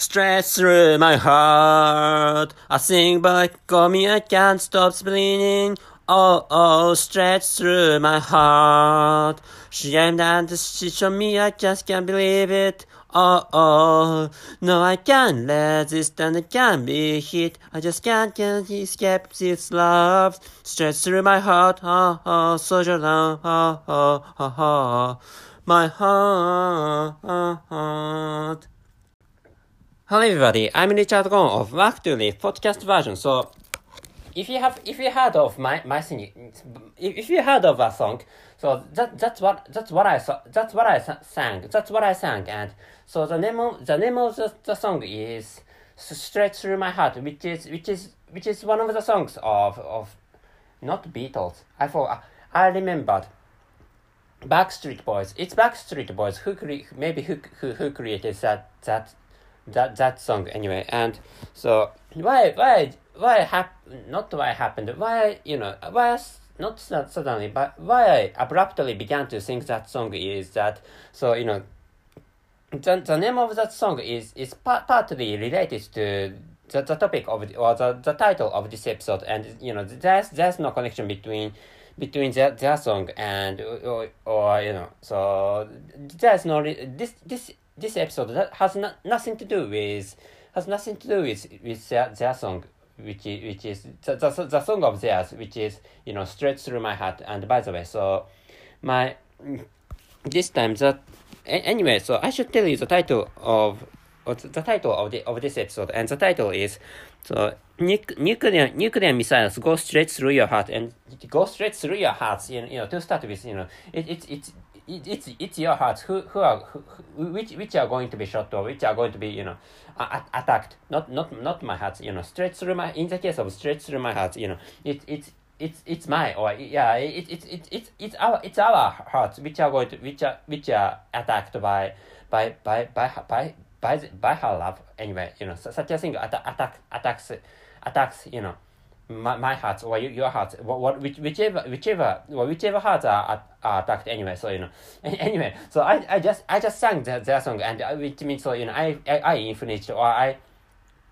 Straight through my heart. I sing but call me, I can't stop bleeding. Oh, oh, straight through my heart. She aimed and she showed me, I just can't believe it. Oh, oh, no, I can't resist and I can't be hit. I just can't, can't escape this love. Straight through my heart, oh, oh, so long, oh, oh, oh, oh, my heart. Hello everybody, I'm Richard Gong of Work to Live podcast version. So, if you have, if you heard of my my singing, if, you heard of a song, so that that's what that's what I that's what I sang, that's what I sang, and so the name of the name of the, the song is "Straight Through My Heart," which is which is which is one of the songs of of not Beatles. I thought I remembered. Backstreet Boys. It's Backstreet Boys who cre- maybe who, who who created that that that that song anyway. And so why why why hap not why happened why you know why not suddenly but why I abruptly began to sing that song is that so you know the, the name of that song is is part, partly related to the, the topic of the, or the, the title of this episode and you know there's there's no connection between between their, their song and or, or you know so there's no this this this episode that has not, nothing to do with has nothing to do with with their, their song which is which is the, the, the song of theirs which is you know straight through my heart. And by the way so my this time that anyway so i should tell you the title of the title of the of this episode. And the title is so nuclear nuclear missiles go straight through your heart. And go straight through your hearts you know to start with you know it, it, it's it, it's it's your hearts who who are who, who, which which are going to be shot or which are going to be you know a- attacked? Not not not my heart you know straight through my in the case of straight through my heart you know it it's it's it's my or yeah it, it, it, it, it's our it's our hearts which are going to which are which are attacked by by by by by by, by her love anyway you know such a thing attack attacks attacks you know my, my heart or your your heart what, what which, whichever whichever well, whichever hearts are, are attacked anyway so you know. Anyway so I, I just I just sang their, their song and uh, which means so you know I I, I infringed or I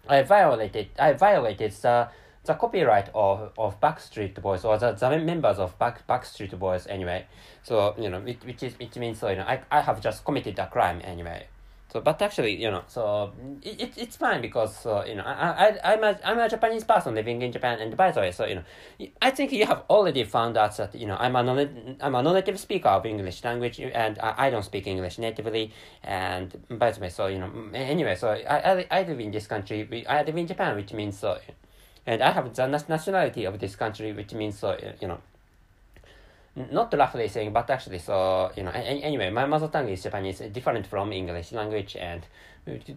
I violated I violated the the copyright of, of Backstreet Boys or the, the members of Back Backstreet Boys anyway. So you know which, which is which means so you know I, I have just committed a crime anyway so, but actually, you know, so it, it it's fine because uh, you know I I I'm a I'm a Japanese person living in Japan, and by the way, so you know, I think you have already found out that you know I'm a non I'm a non-native speaker of English language, and I, I don't speak English natively, and by the way, so you know, anyway, so I I, I live in this country, I live in Japan, which means so, and I have the nationality of this country, which means so you know not roughly saying, but actually, so, you know, anyway, my mother tongue is Japanese, different from English language, and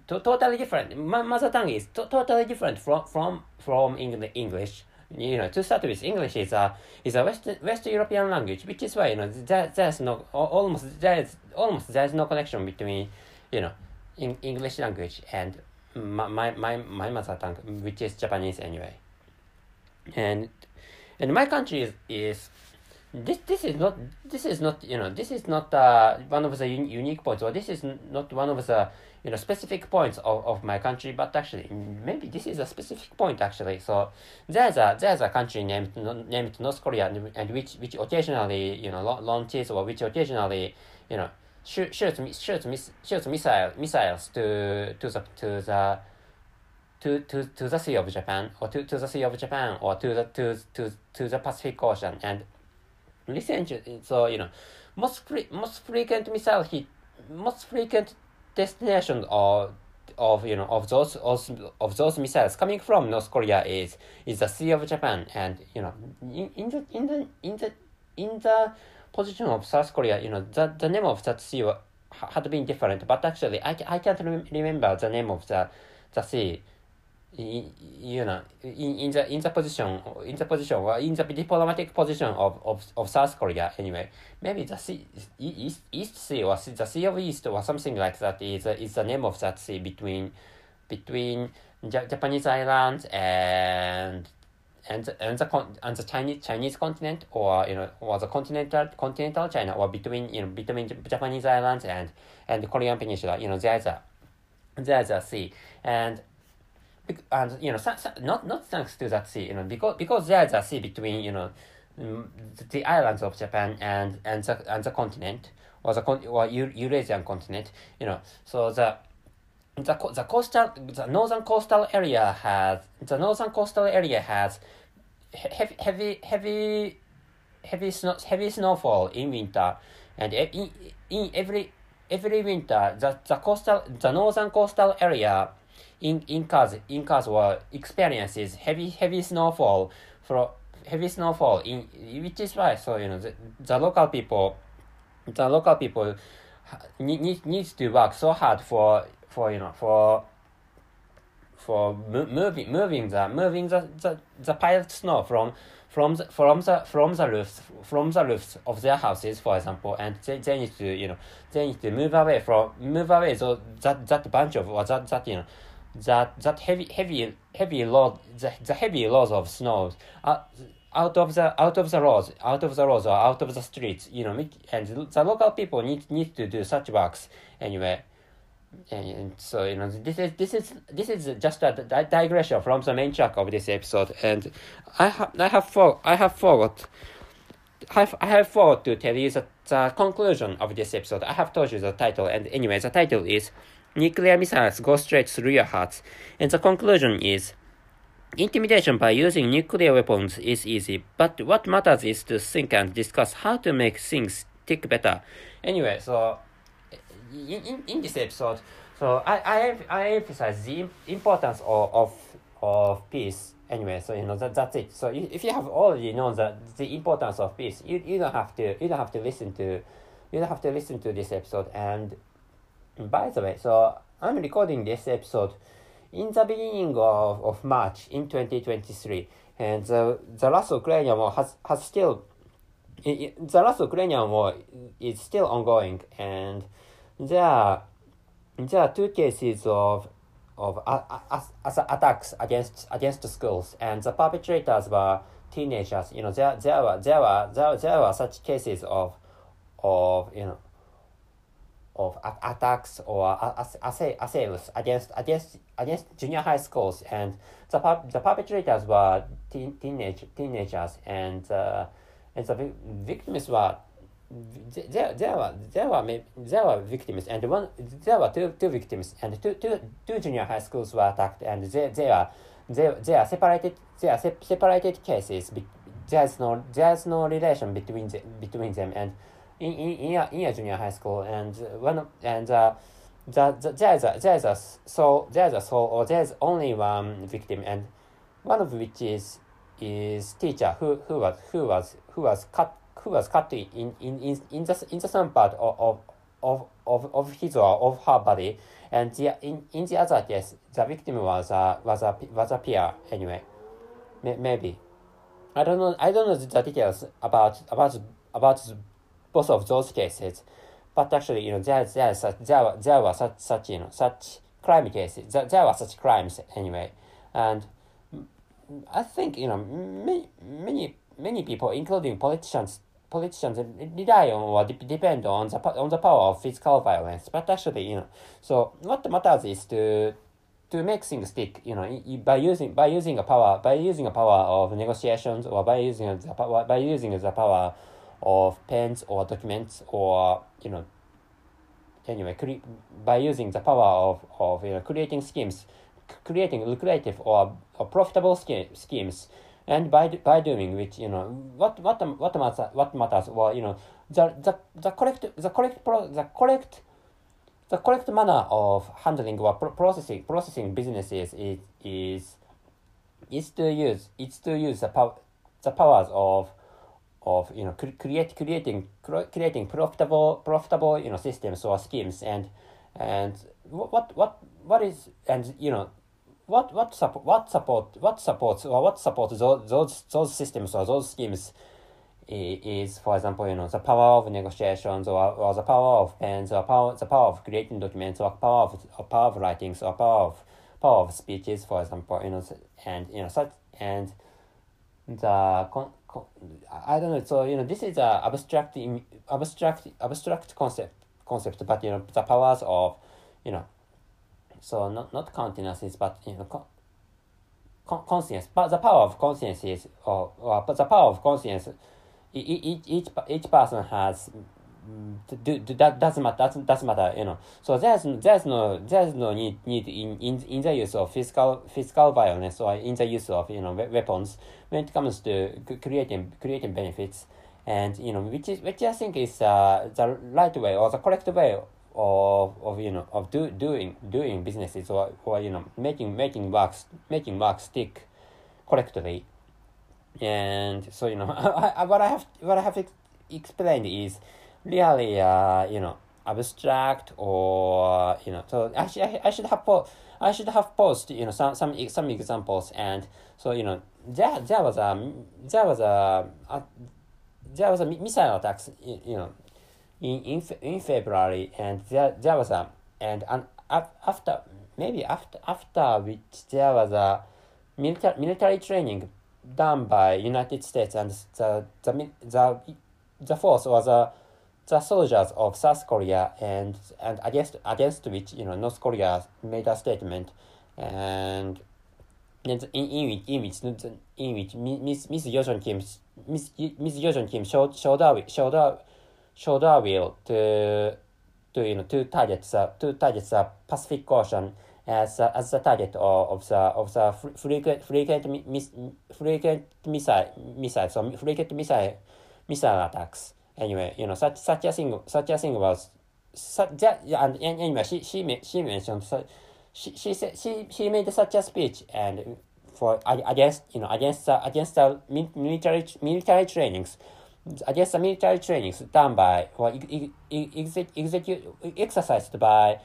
to- totally different. My mother tongue is to- totally different from, from, from English. You know, to start with, English is a is a West West European language, which is why you know there, there's no almost there's almost there's no connection between you know in English language and my, my, my, my mother tongue, which is Japanese anyway. And and my country is, is this this is not this is not you know this is not uh, one of the un- unique points or this is not one of the you know specific points of, of my country but actually maybe this is a specific point actually. So there's a there's a country named named North Korea and, and which which occasionally you know launches or which occasionally you know shoots shoots shoots, shoots missile missiles to to the to the to, to, to the Sea of Japan or to, to the Sea of Japan or to the to, to, to the Pacific Ocean and recently, so you know, most fre- most frequent missile hit, most frequent destination of of you know of those of, of those missiles coming from North Korea is is the Sea of Japan, and you know in, in the in the in the in the position of South Korea, you know the the name of that sea had been different, but actually I, I can't rem- remember the name of the the sea you know, in, in the in the position in the position or in the diplomatic position of, of, of South Korea anyway, maybe the sea, East, East Sea or the Sea of East or something like that is is the name of that sea between between Japanese islands and and and the and the Chinese Chinese continent or you know or the continental continental China or between you know between Japanese islands and and the Korean peninsula. You know there's a there's a sea. And and you know not not thanks to that sea you know because because there's a sea between you know mm, the islands of Japan and and the and the continent or the con- or Eurasian continent you know. So the the the coastal the northern coastal area has the northern coastal area has heavy heavy heavy heavy snow heavy snowfall in winter. And in, in every every winter the, the coastal the northern coastal area in incas incas were experiences. Heavy heavy snowfall for heavy snowfall in which is why so you know the, the local people the local people need, need needs to work so hard for for you know for for moving moving the moving the, the, the piled snow from from the from the from the roofs from the roofs of their houses for example and they, they need to you know they need to move away from move away so that that bunch of or that that you know that that heavy heavy heavy load the, the heavy loads of snow uh, out of the out of the roads out of the roads or out of the streets you know and the local people need need to do such works anyway. And so you know this is this is this is just a di- digression from the main track of this episode. And i have i have for i have forgot I have, I have forgot to tell you the, the conclusion of this episode. I have told you the title, and anyway, the title is Nuclear Missiles Go Straight Through Your Hearts. And the conclusion is Intimidation by using nuclear weapons is easy, but what matters is to think and discuss how to make things tick better. Anyway, so in, in this episode, so I, I, I emphasize the importance of, of, of peace. Anyway, so you know that that's it. So if you have already known that the importance of peace, you, you don't have to you don't have to listen to you don't have to listen to this episode. And by the way, so I'm recording this episode in the beginning of, of March in 2023, and the the last Ukrainian war has has still the last Ukrainian war is still ongoing, and there are there are two cases of of uh, uh, attacks against against the schools, and the perpetrators were teenagers. You know, there there were there were there, there were such cases of of you know of attacks or assails against against against junior high schools, and the the perpetrators were teen, teenage teenagers, and uh, and the victims were there, there were there were there were victims and one there were two two victims and two two two junior high schools were attacked and they they are they, they are separated they are se separated cases there's no there's no relation between the, between them and in in in a, in a junior high school and one and uh, the, the there's a there's a so there's a soul or there's only one victim and one of which is is teacher who who was who was who was cut who was cut in, in, in, in, the, in the some part of, of, of, of his or of her body, and the, in, in the other case, the victim was a, was a, was a peer anyway. maybe. I don't know, I don't know the details about, about, about both of those cases, but actually, you know, there, there, there, there were such, such, you know, such crime cases, there, there were such crimes anyway, and I think, you know, many, many, many people, including politicians, politicians rely on or depend on the on the power of physical violence. But actually, you know, so what matters is to to make things stick. You know, by using by using a power by using a power of negotiations or by using the power by using the power of pens or documents or you know anyway cre- by using the power of, of you know creating schemes creating lucrative or, or profitable schemes. And by by doing which you know what what what matters what matters well you know the the the correct the correct pro, the correct the correct manner of handling or pro- processing processing businesses is is is to use it's to use the power the powers of of you know cre- create creating creating profitable profitable you know systems or schemes and and what what what is and you know what what support what support what supports or what supports those those those systems or those schemes is, for example, you know, the power of negotiations or, or the power of pens or power the power of creating documents or power of or power of writings or power of power of speeches, for example, you know, and you know such and the con, I don't know. So you know, this is a abstract abstract abstract concept concept, but you know, the powers of you know So not not consciousness, but you know, con- con- conscience. But the power of conscience is, or, or but the power of conscience, each each each person has. Do, do, that doesn't matter. Doesn't, doesn't matter. You know. So there's there's no there's no need need in, in, in the use of physical physical violence or in the use of you know weapons when it comes to creating creating benefits and you know which is which I think is uh, the right way or the correct way of, of you know of do, doing doing businesses or, or you know making making works making work stick correctly and so you know I, I, what I have what I have explained is really uh, you know abstract or you know so actually I, I should have po- I should have posted you know some some some examples and so you know there there was a there was a, a there was a missile attacks you know in in, in February, and there there was a and and after maybe after after which there was a military military training done by United States and the the the, the force was a the soldiers of South Korea and and against against which you know North Korea made a statement and in, in which in which in which Miss Miss Yo-jong Kim Miss Miss Yo-jong Kim showed showed up showed up shoulder wheel to to you know to target the to target the Pacific Ocean as uh, as the target of, of the of the frequent frequent mis, frequent missile missile so frequent missile missile attacks. Anyway, you know such such a thing such a thing was such that and, and anyway she she she mentioned so she she said she she made such a speech and for against you know against the against the military military trainings against the military trainings done by or execute exercised by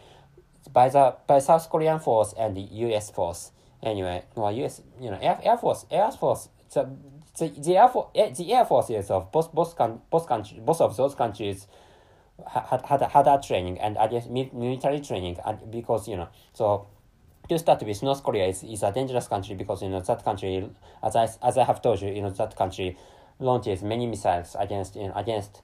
by the by South Korean force and the U.S. force. Anyway, well, U.S. you know Air, Air Force Air Force the the, the Air Force the Air Forces of both both con, both countries both of those countries had had had that training and against military training and because you know so to start with North Korea is, is a dangerous country because you know that country as I as I have told you you know that country launches many missiles against you know, against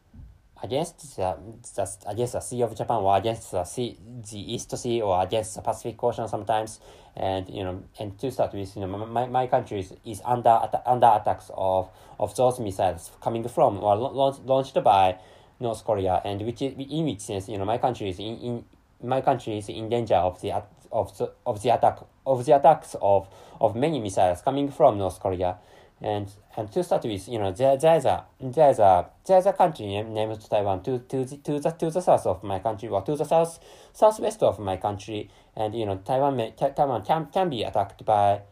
against the, the against the Sea of Japan or against the sea, the East Sea or against the Pacific Ocean sometimes, and you know, and to start with, you know, my, my country is, is under under attacks of of those missiles coming from or launched launched by North Korea, and which is, in which sense, you know, my country is in, in my country is in danger of the of the of the attack of the attacks of of many missiles coming from North Korea and and to start with, you know, there there's a there's a there's a country named Taiwan. To to the to the to the south of my country or to the south southwest of my country, and you know Taiwan may, Taiwan can can be attacked by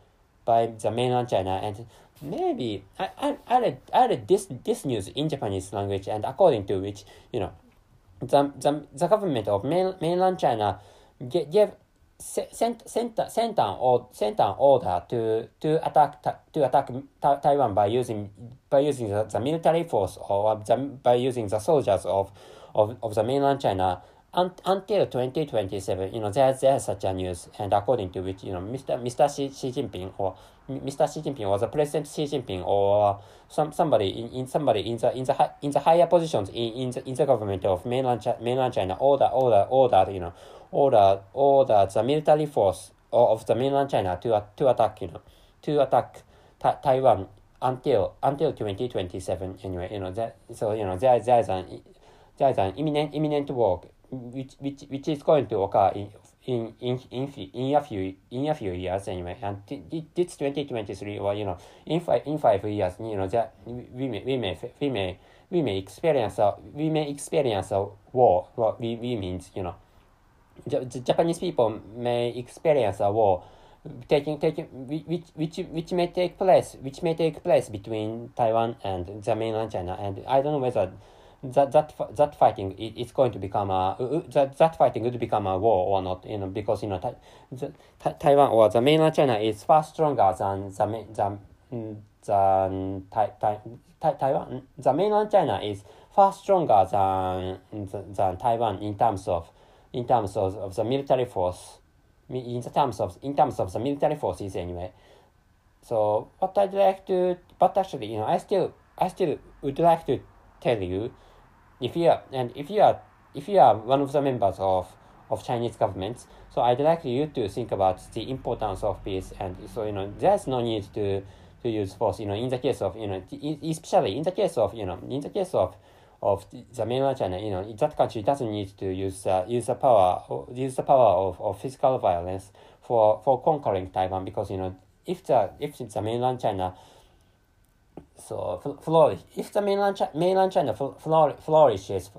by the mainland China. And maybe I, I, I read I read this this news in Japanese language. And according to which you know the the, the government of main, mainland China gave sent sent sent an or sent an order to to attack to attack Taiwan by using by using the, the military force or the, by using the soldiers of of, of the mainland China un, until 2027 you know there's such a news and according to which you know Mr. Mr. Xi, Xi Jinping or Mr. Xi Jinping or the President Xi Jinping or some somebody in, in somebody in the in the high, in the higher positions in, in the in the government of mainland mainland China order order order you know order order the military force of the mainland China to to attack you know to attack ta- Taiwan until until 2027 anyway you know that so you know there there is an there is an imminent imminent war which which which is going to occur in in in in, in a few in a few years anyway and it's 2023 or you know in five in five years you know that we may we may we may we may experience a we may experience a war what we, we means you know Japanese people may experience a war. Taking taking which which which may take place which may take place between Taiwan and the mainland China and I don't know whether that that that fighting it, it's going to become a uh, uh, that that fighting would become a war or not you know because you know ta, the, ta, Taiwan or the mainland China is far stronger than the than mm, than tai, tai, tai, Taiwan. The mainland China is far stronger than than Taiwan in terms of in terms of, of the military force, in the terms of in terms of the military forces anyway. So what I'd like to, but actually, you know, I still I still would like to tell you, if you are and if you are if you are one of the members of of Chinese governments. So I'd like you to think about the importance of peace, and so you know there's no need to to use force. You know, in the case of you know, especially in the case of you know, in the case of of the mainland China, you know, that country doesn't need to use uh, use the power use the power of, of physical violence for for conquering Taiwan because you know if the if the mainland China so flourish if the mainland mainland China flourishes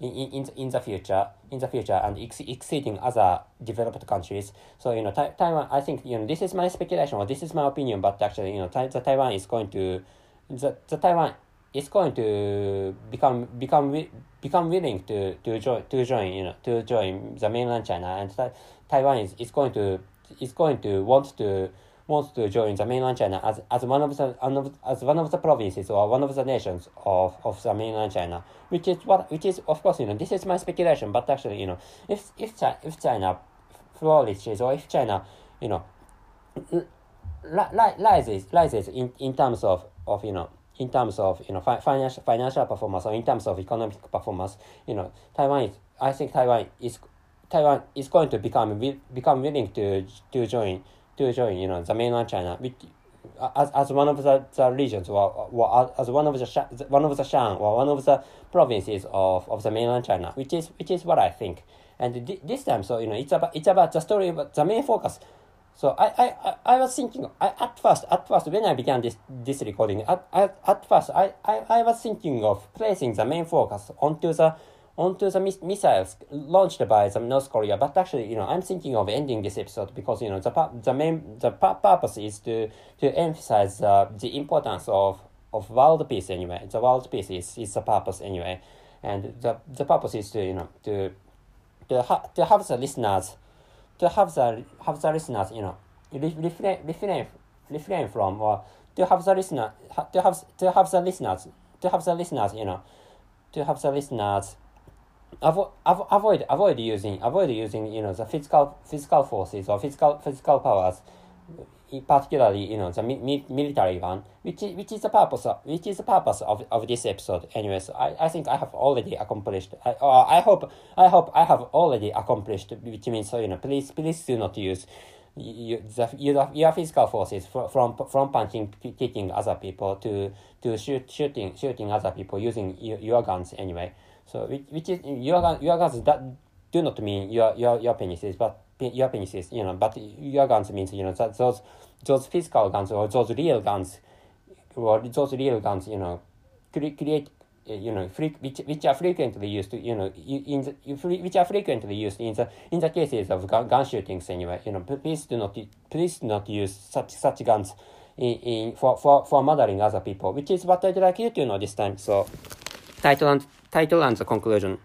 in, in, in the future in the future and ex exceeding other developed countries. So you know Taiwan. I think you know this is my speculation or this is my opinion, but actually you know the Taiwan is going to the, the Taiwan is going to become become become willing to to join to join you know to join the mainland China. And Taiwan is, is going to is going to want to wants to join the mainland China as, as one of the as one of the provinces or one of the nations of, of the mainland China, which is what which is of course you know this is my speculation, but actually you know if if China, if China flourishes or if China you know rises rises in, in terms of, of you know in terms of you know fi- financial financial performance or in terms of economic performance, you know Taiwan is I think Taiwan is Taiwan is going to become become willing to to join to join, you know, the mainland China, as, as one of the, the regions or, or as one of the one of the Shan or one of the provinces of, of the mainland China, which is which is what I think. And th- this time, so you know, it's about it's about the story, but the main focus. So I, I, I, was thinking I, at first at first when I began this this recording at, at, at first I, I, I was thinking of placing the main focus onto the onto the missiles launched by the North Korea. But actually, you know, I'm thinking of ending this episode because you know the the main the purpose is to to emphasize uh, the importance of of world peace anyway. The world peace is, is the purpose anyway, and the the purpose is to you know to to, ha- to have the listeners to have the have the listeners you know refrain refrain refrain from or to have the listener to have to have the listeners to have the listeners you know to have the listeners avo- avo- avoid avoid using avoid using you know the physical physical forces or physical physical powers particularly you know the mi- mi- military one which is which is the purpose of which is the purpose of, of this episode anyway so I, I think I have already accomplished I, uh, I hope I hope I have already accomplished which means so you know please please do not use you, the, your, your physical forces from from punching kicking other people to to shoot shooting shooting other people using your, your guns anyway. So which, which is your gun your guns that do not mean your your your penises, but penises, you know, but your guns means you know that those those physical guns or those real guns or those real guns, you know, create uh, you know, which, which are frequently used, you know, in the, which are frequently used in the in the cases of gun, gun shootings anyway. You know, please do not please do not use such such guns in, in for, for for murdering other people, which is what I'd like you to know this time. So, title and title and the conclusion.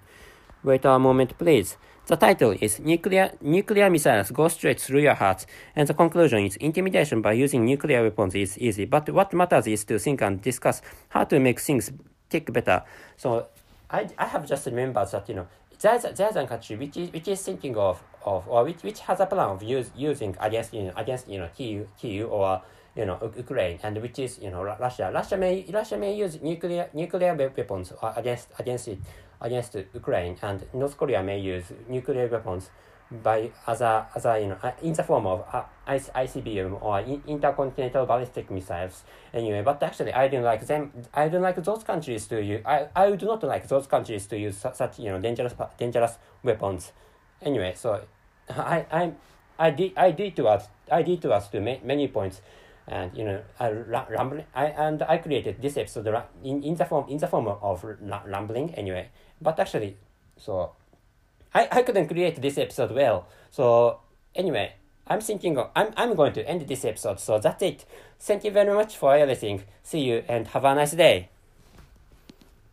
Wait a moment, please. The title is Nuclear, Nuclear Missiles Go Straight Through Your Heart, and the conclusion is Intimidation by Using Nuclear Weapons is Easy, but what matters is to think and discuss how to make things tick better. So, I, I have just remembered that, you know, there's, there's a country which is, which is thinking of, of or which, which has a plan of use, using against, you know, against, you know, Kyiv, Kyiv or you know, Ukraine, and which is, you know, Russia. Russia may, Russia may use nuclear, nuclear weapons uh, against, against it, against Ukraine, and North Korea may use nuclear weapons by other, other, you know, in the form of uh, ICBM or intercontinental ballistic missiles. Anyway, but actually, I don't like them. I don't like those countries to use. I, I do not like those countries to use such, you know, dangerous, dangerous weapons. Anyway, so I, I, I did, I did to us, I did to us to many points and you know I rambling I and I created this episode in, in the form in the form of rambling anyway but actually so I, I couldn't create this episode well. So anyway I'm thinking of, I'm, I'm going to end this episode. So that's it. Thank you very much for everything. See you and have a nice day